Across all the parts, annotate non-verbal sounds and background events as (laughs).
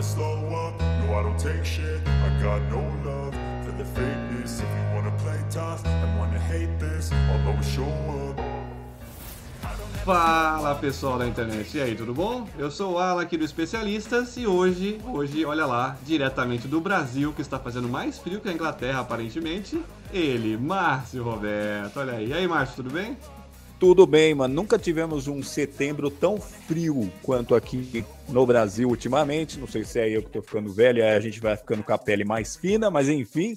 never slow up. No, I don't take shit. I got no love for the fakeness. If you wanna play tough and wanna hate this, I'll always show up. Fala pessoal da internet, e aí, tudo bom? Eu sou o Alan aqui do Especialistas e hoje, hoje, olha lá, diretamente do Brasil, que está fazendo mais frio que a Inglaterra aparentemente, ele, Márcio Roberto, olha aí. E aí, Márcio, tudo bem? Tudo bem, mano. Nunca tivemos um setembro tão frio quanto aqui no Brasil ultimamente. Não sei se é eu que tô ficando velho, aí a gente vai ficando com a pele mais fina, mas enfim.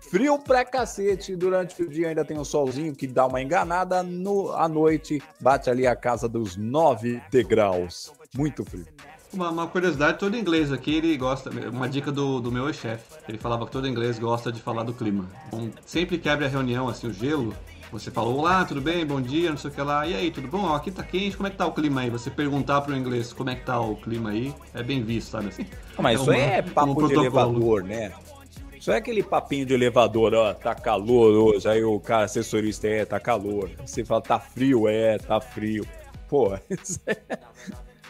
Frio pra cacete. Durante o dia ainda tem um solzinho que dá uma enganada. No, à noite bate ali a casa dos 9 degraus. Muito frio. Uma, uma, curiosidade, todo inglês aqui, ele gosta, uma dica do, do meu chefe, ele falava que todo inglês gosta de falar do clima. Então, sempre que abre a reunião, assim, o gelo, você falou, olá, tudo bem, bom dia, não sei o que lá, e aí, tudo bom? Ó, aqui tá quente, como é que tá o clima aí? Você perguntar pro inglês como é que tá o clima aí, é bem visto, sabe assim? (laughs) Mas é isso é papo um de elevador, né? Isso é aquele papinho de elevador, ó, tá calor hoje, aí o cara assessorista é, tá calor. Você fala, tá frio, é, tá frio. Pô, (laughs) é...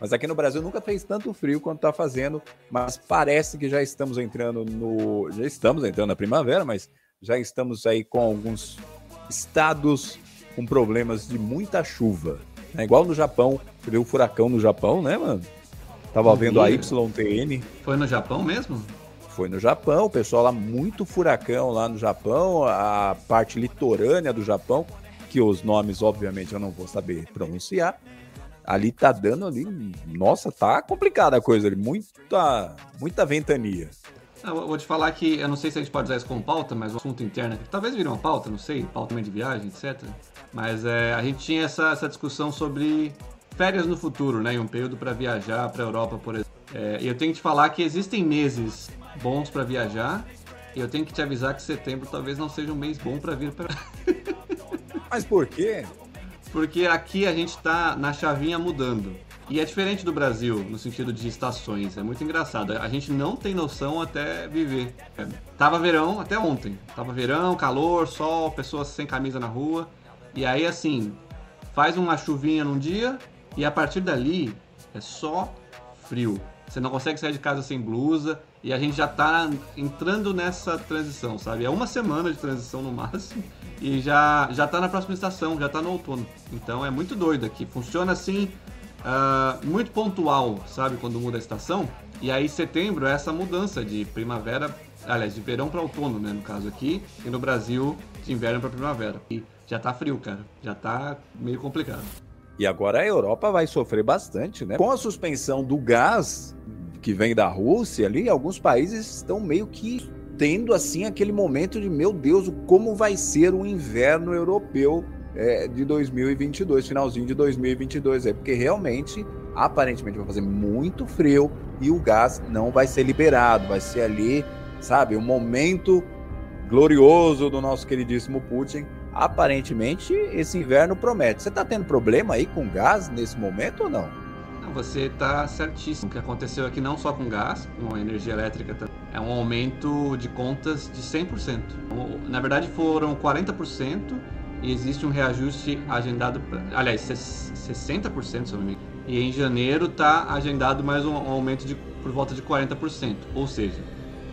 Mas aqui no Brasil nunca fez tanto frio quanto tá fazendo, mas parece que já estamos entrando no. Já estamos entrando na primavera, mas já estamos aí com alguns estados com problemas de muita chuva. É igual no Japão, você viu o furacão no Japão, né, mano? Tava vendo a YTN. Foi no Japão mesmo? Foi no Japão, o pessoal lá muito furacão lá no Japão, a parte litorânea do Japão, que os nomes obviamente eu não vou saber pronunciar. Ali tá dando ali, nossa, tá complicada a coisa ali, muita muita ventania. Eu vou te falar que eu não sei se a gente pode usar isso como pauta, mas o assunto interno, talvez vire uma pauta, não sei, pauta de viagem, etc. Mas é, a gente tinha essa, essa discussão sobre férias no futuro, né? E um período para viajar para a Europa, por exemplo. É, e eu tenho que te falar que existem meses bons para viajar. E eu tenho que te avisar que setembro talvez não seja um mês bom para vir para. (laughs) Mas por quê? Porque aqui a gente está na chavinha mudando. E é diferente do Brasil, no sentido de estações. É muito engraçado. A gente não tem noção até viver. É, tava verão até ontem. Tava verão, calor, sol, pessoas sem camisa na rua. E aí, assim, faz uma chuvinha num dia e a partir dali é só frio. Você não consegue sair de casa sem blusa. E a gente já tá entrando nessa transição, sabe? É uma semana de transição no máximo. E já, já tá na próxima estação, já tá no outono. Então é muito doido aqui. Funciona assim uh, muito pontual, sabe? Quando muda a estação. E aí, setembro é essa mudança de primavera, aliás, de verão para outono, né? No caso aqui, e no Brasil, de inverno para primavera. E já tá frio, cara. Já tá meio complicado. E agora a Europa vai sofrer bastante, né? Com a suspensão do gás que vem da Rússia ali, alguns países estão meio que tendo assim aquele momento de meu Deus, como vai ser o inverno europeu é, de 2022, finalzinho de 2022, é porque realmente, aparentemente vai fazer muito frio e o gás não vai ser liberado, vai ser ali, sabe, um momento glorioso do nosso queridíssimo Putin. Aparentemente, esse inverno promete. Você está tendo problema aí com gás nesse momento ou não? Você está certíssimo. O que aconteceu aqui não só com gás, com a energia elétrica também, é um aumento de contas de 100%. Na verdade, foram 40% e existe um reajuste agendado, pra, aliás, 60% se eu não me engano. E em janeiro está agendado mais um, um, aumento de por volta de 40%. Ou seja,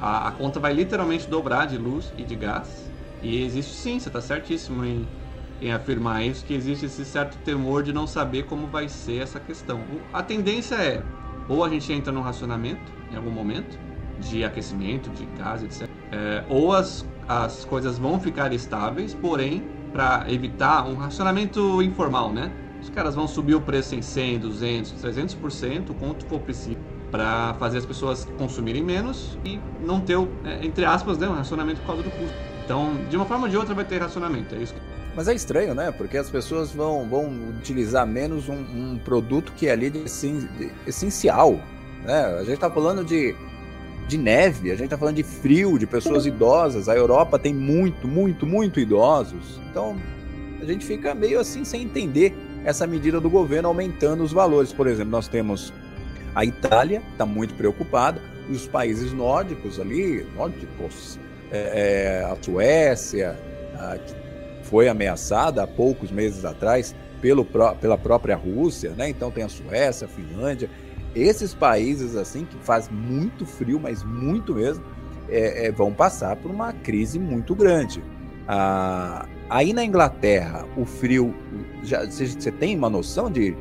a, a, conta vai literalmente dobrar de luz e de gás. E existe sim, você está certíssimo em, em afirmar isso, que existe esse certo temor de não saber como vai ser essa questão. A tendência é, ou a gente entra num racionamento em algum momento, de aquecimento, de gás, etc. É, ou as, as coisas vão ficar estáveis, porém para evitar um racionamento informal, né? Os caras vão subir o preço em 100, 200, 300%, o quanto for preciso, para fazer as pessoas consumirem menos e não ter, é, entre aspas, né, um racionamento por causa do custo. Então, de uma forma ou de outra, vai ter racionamento, é isso. Mas é estranho, né? Porque as pessoas vão, vão utilizar menos um, um produto que é ali de, de, essencial. Né? A gente está falando de de neve, a gente está falando de frio, de pessoas idosas. A Europa tem muito, muito, muito idosos. Então a gente fica meio assim sem entender essa medida do governo aumentando os valores. Por exemplo, nós temos a Itália, está muito preocupada, e os países nórdicos ali, nórdicos, é, é, a Suécia, a, foi ameaçada há poucos meses atrás pelo, pela própria Rússia, né? Então tem a Suécia, a Finlândia esses países assim que faz muito frio, mas muito mesmo, é, é, vão passar por uma crise muito grande. Ah, aí na Inglaterra, o frio, você tem uma noção de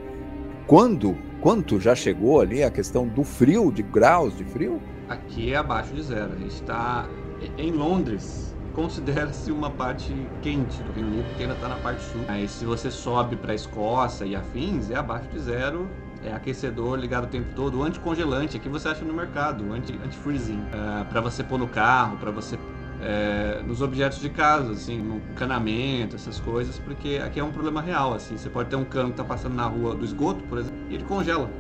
quando, quanto já chegou ali a questão do frio, de graus de frio? Aqui é abaixo de zero. A gente está em Londres. Considera-se uma parte quente do Reino Unido, que ainda está na parte sul. Mas se você sobe para a Escócia e afins, é abaixo de zero é aquecedor ligado o tempo todo, anticongelante, aqui você acha no mercado, anti, anti-freezing, uh, para você pôr no carro, para você é, nos objetos de casa, assim, no canamento, essas coisas, porque aqui é um problema real, assim, você pode ter um cano que está passando na rua do esgoto, por exemplo, e ele congela.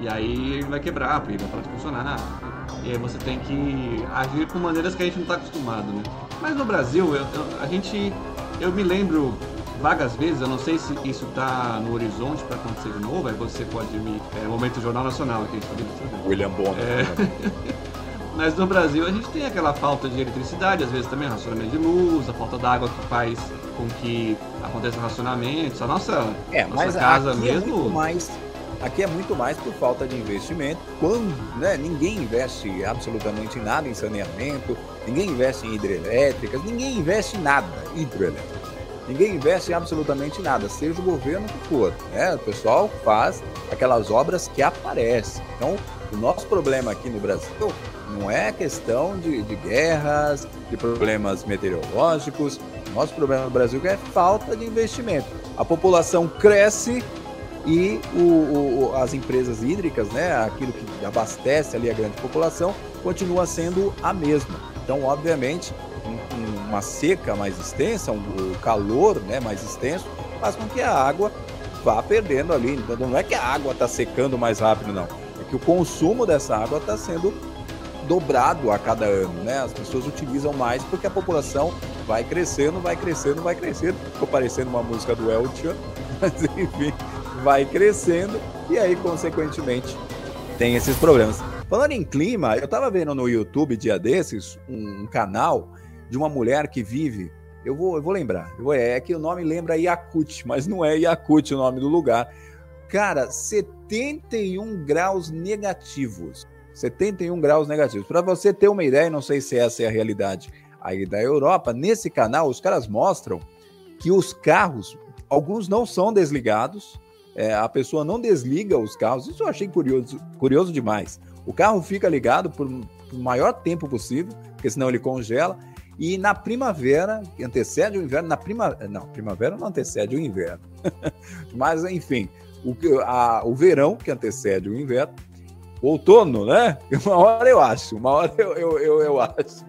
E aí ele vai quebrar, porque vai parar de funcionar. E aí você tem que agir com maneiras que a gente não está acostumado, né? Mas no Brasil, eu, eu, a gente, eu me lembro vagas vezes, eu não sei se isso está no horizonte para acontecer de novo, aí você pode me. É momento do Jornal Nacional aqui. William Bonner. É... (laughs) Mas no Brasil a gente tem aquela falta de eletricidade, às vezes também racionamento de luz, a falta d'água que faz com que aconteça racionamentos. A nossa, é, nossa mas casa aqui mesmo. É muito mais, aqui é muito mais por falta de investimento. Quando né, ninguém investe absolutamente nada em saneamento, ninguém investe em hidrelétricas, ninguém investe em nada hidrelétrica. Ninguém investe em absolutamente nada, seja o governo que for. Né? O pessoal faz aquelas obras que aparecem. Então, o nosso problema aqui no Brasil não é questão de, de guerras, de problemas meteorológicos. O nosso problema no Brasil é falta de investimento. A população cresce e o, o, as empresas hídricas, né, aquilo que abastece ali a grande população, continua sendo a mesma. Então, obviamente, uma seca mais extensa, um, calor né, mais extenso, faz com que a água vá perdendo ali. Então não é que a água está secando mais rápido, não. É que o consumo dessa água está sendo dobrado a cada ano, né? As pessoas utilizam mais porque a população vai crescendo, vai crescendo, vai crescendo. Ficou parecendo uma música do Elton, (laughs) mas enfim, vai crescendo e aí, consequentemente, tem esses problemas. Falando em clima, eu estava vendo no YouTube dia desses um, um canal de uma mulher que vive. Eu vou, eu vou lembrar. Eu vou, é que o nome lembra Yakut, mas não é Yakut o nome do lugar. Cara, 71 graus negativos. 71 graus negativos. Para você ter uma ideia, não sei se essa é a realidade aí da Europa, nesse canal os caras mostram que os carros, alguns não são desligados, é, a pessoa não desliga os carros. Isso eu achei curioso, curioso demais. O carro fica ligado por, o maior tempo possível, porque senão ele congela. E na primavera, que antecede o inverno, na primavera. Não, primavera não antecede o inverno. (laughs) Mas, enfim, o, a, o verão, que antecede o inverno, o outono, né? (laughs) Uma hora eu acho, uma hora eu, eu, eu, eu acho.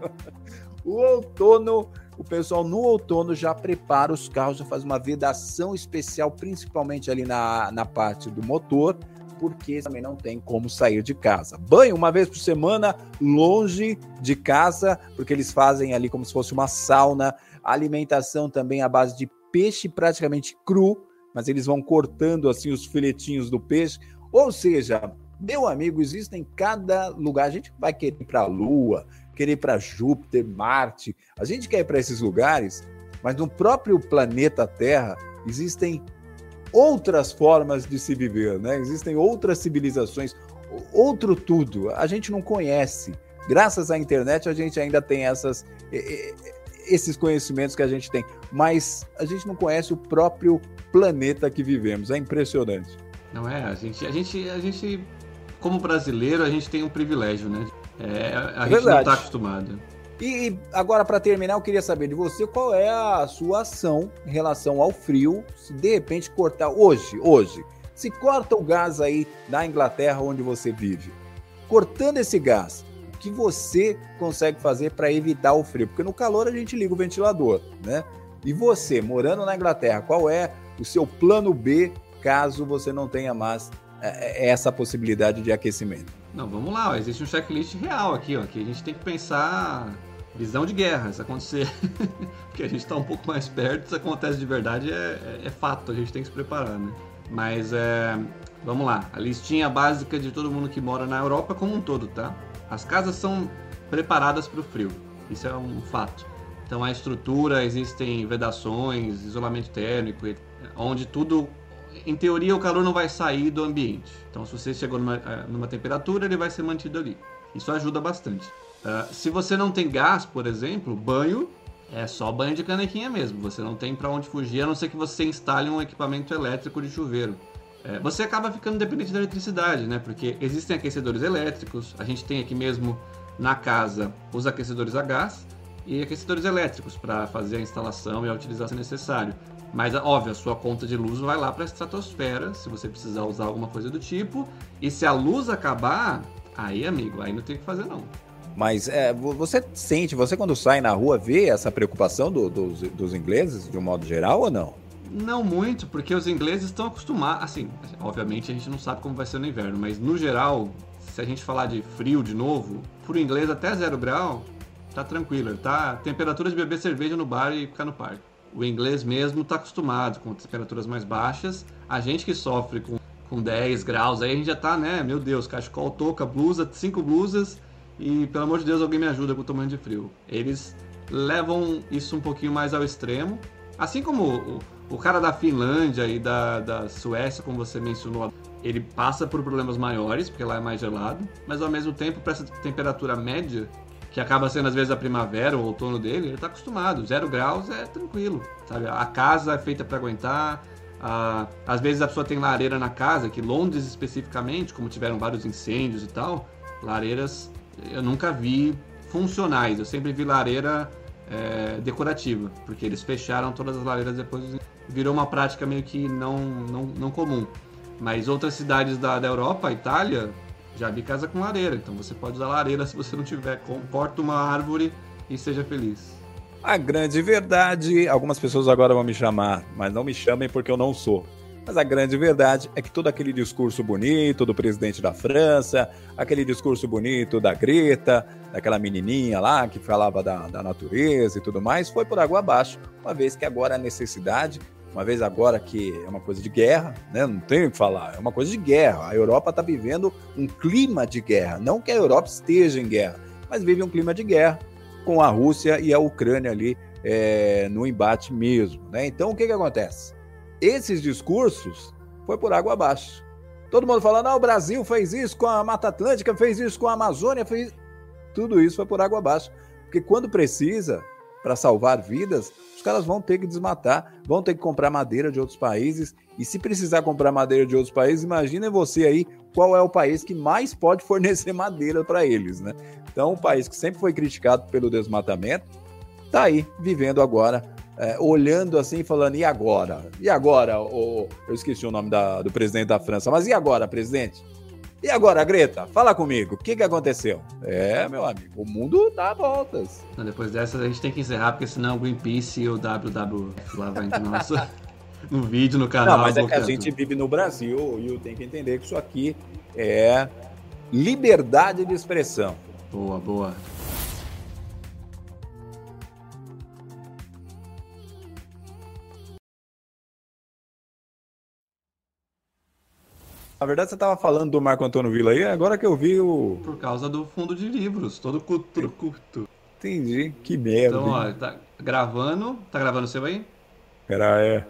O outono, o pessoal no outono já prepara os carros, já faz uma vedação especial, principalmente ali na, na parte do motor, porque também não tem como sair de casa. Banho uma vez por semana, longe de casa, porque eles fazem ali como se fosse uma sauna. Alimentação também à base de peixe praticamente cru, mas eles vão cortando assim os filetinhos do peixe. Ou seja, meu amigo, existe em cada lugar. A gente vai querer ir para a Lua, querer ir para Júpiter, Marte. A gente quer ir para esses lugares, mas no próprio planeta Terra existem outras formas de se viver, né? Existem outras civilizações, outro tudo. A gente não conhece. Graças à internet a gente ainda tem essas esses conhecimentos que a gente tem, mas a gente não conhece o próprio planeta que vivemos. É impressionante. Não é? A gente, a gente, a gente, como brasileiro, a gente tem um privilégio, né? É, a é gente não está acostumado. E agora, para terminar, eu queria saber de você qual é a sua ação em relação ao frio, se de repente cortar hoje, hoje, se corta o gás aí na Inglaterra onde você vive. Cortando esse gás, o que você consegue fazer para evitar o frio? Porque no calor a gente liga o ventilador, né? E você, morando na Inglaterra, qual é o seu plano B caso você não tenha mais é, é, essa possibilidade de aquecimento? Não, vamos lá, existe um checklist real aqui, ó, que a gente tem que pensar visão de guerra, se acontecer, (laughs) porque a gente está um pouco mais perto, se acontece de verdade é, é, é, fato, a gente tem que se preparar, né? Mas é, vamos lá, a listinha básica de todo mundo que mora na Europa como um todo, tá? As casas são preparadas para o frio, isso é um fato. Então a estrutura, existem vedações, isolamento térmico, onde tudo em teoria, o calor não vai sair do ambiente. Então, se você chegou numa, eh, numa temperatura, ele vai ser mantido ali. Isso ajuda bastante. Uh, se você não tem gás, por exemplo, banho é só banho de canequinha mesmo. Você não tem para onde fugir, a não ser que você instale um equipamento elétrico de chuveiro. É, você acaba ficando dependente da eletricidade, né? Porque existem aquecedores elétricos, a gente tem aqui mesmo na casa os aquecedores a gás e aquecedores elétricos para fazer a instalação e a utilização necessário. Mas, óbvio, a sua conta de luz vai lá para a estratosfera, se você precisar usar alguma coisa do tipo. E se a luz acabar, aí, amigo, aí não tem o que fazer não. Mas é, você sente, você quando sai na rua, vê essa preocupação do, dos, dos ingleses, de um modo geral, ou não? Não muito, porque os ingleses estão acostumados. Assim, obviamente a gente não sabe como vai ser no inverno, mas no geral, se a gente falar de frio de novo, pro inglês até zero grau, tá tranquilo. Tá temperatura de beber cerveja no bar e ficar no parque. O inglês mesmo está acostumado com temperaturas mais baixas. A gente que sofre com, com 10 graus, aí a gente já tá, né? Meu Deus, cachecol, touca, blusa, cinco blusas e, pelo amor de Deus, alguém me ajuda com o tamanho de frio. Eles levam isso um pouquinho mais ao extremo. Assim como o, o cara da Finlândia e da, da Suécia, como você mencionou, ele passa por problemas maiores, porque lá é mais gelado, mas ao mesmo tempo, para essa temperatura média, que acaba sendo às vezes a primavera ou outono dele, ele está acostumado. Zero graus é tranquilo, sabe? A casa é feita para aguentar. Ah, às vezes a pessoa tem lareira na casa, que Londres especificamente, como tiveram vários incêndios e tal, lareiras eu nunca vi funcionais. Eu sempre vi lareira é, decorativa, porque eles fecharam todas as lareiras depois. Virou uma prática meio que não, não, não comum. Mas outras cidades da, da Europa, Itália, já vi casa com lareira, então você pode usar lareira (laughs) se você não tiver. Corta uma árvore e seja feliz. A grande verdade, algumas pessoas agora vão me chamar, mas não me chamem porque eu não sou. Mas a grande verdade é que todo aquele discurso bonito do presidente da França, aquele discurso bonito da Greta, daquela menininha lá que falava da, da natureza e tudo mais, foi por água abaixo, uma vez que agora a necessidade uma vez agora que é uma coisa de guerra, né? não tenho o que falar, é uma coisa de guerra. A Europa está vivendo um clima de guerra. Não que a Europa esteja em guerra, mas vive um clima de guerra com a Rússia e a Ucrânia ali é, no embate mesmo. Né? Então o que, que acontece? Esses discursos foi por água abaixo. Todo mundo falando, ah, o Brasil fez isso com a Mata Atlântica, fez isso com a Amazônia, fez. Tudo isso foi por água abaixo. Porque quando precisa, para salvar vidas, os caras vão ter que desmatar, vão ter que comprar madeira de outros países. E se precisar comprar madeira de outros países, imagine você aí qual é o país que mais pode fornecer (laughs) madeira para eles, né? Então, um país que sempre foi criticado pelo desmatamento, está aí vivendo agora, é, olhando assim, falando: e agora? E agora? O, eu esqueci o nome da, do presidente da França, mas e agora, presidente? E agora, Greta, fala comigo, o que, que aconteceu? É, meu amigo, o mundo dá voltas. Depois dessa a gente tem que encerrar, porque senão o Greenpeace e o WWF lá vai entrar no, nosso, (laughs) no vídeo, no canal. Não, mas é que a gente vive no Brasil e eu tenho que entender que isso aqui é liberdade de expressão. Boa, boa. Na verdade, você estava falando do Marco Antônio Vila aí, agora que eu vi o. Por causa do fundo de livros, todo curto. curto. Entendi, que merda. Então, ó, tá gravando. Tá gravando o seu aí? Pera, é.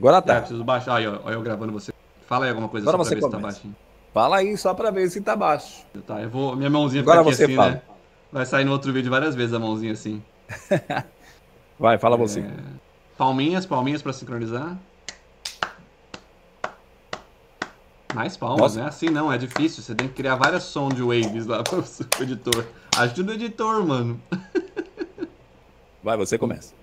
Agora tá. É, preciso baixar. Aí, ó, eu gravando você. Fala aí alguma coisa agora só pra ver começa. se tá baixinho. Fala aí só pra ver se tá baixo. Tá, eu vou. Minha mãozinha fica agora aqui você assim, fala. né? Vai sair no outro vídeo várias vezes a mãozinha assim. (laughs) Vai, fala é... você. Palminhas, palminhas pra sincronizar. Mais palmas, Nossa. não é assim não, é difícil. Você tem que criar várias sound waves lá (laughs) para o editor. Ajuda o editor, mano. Vai, você começa.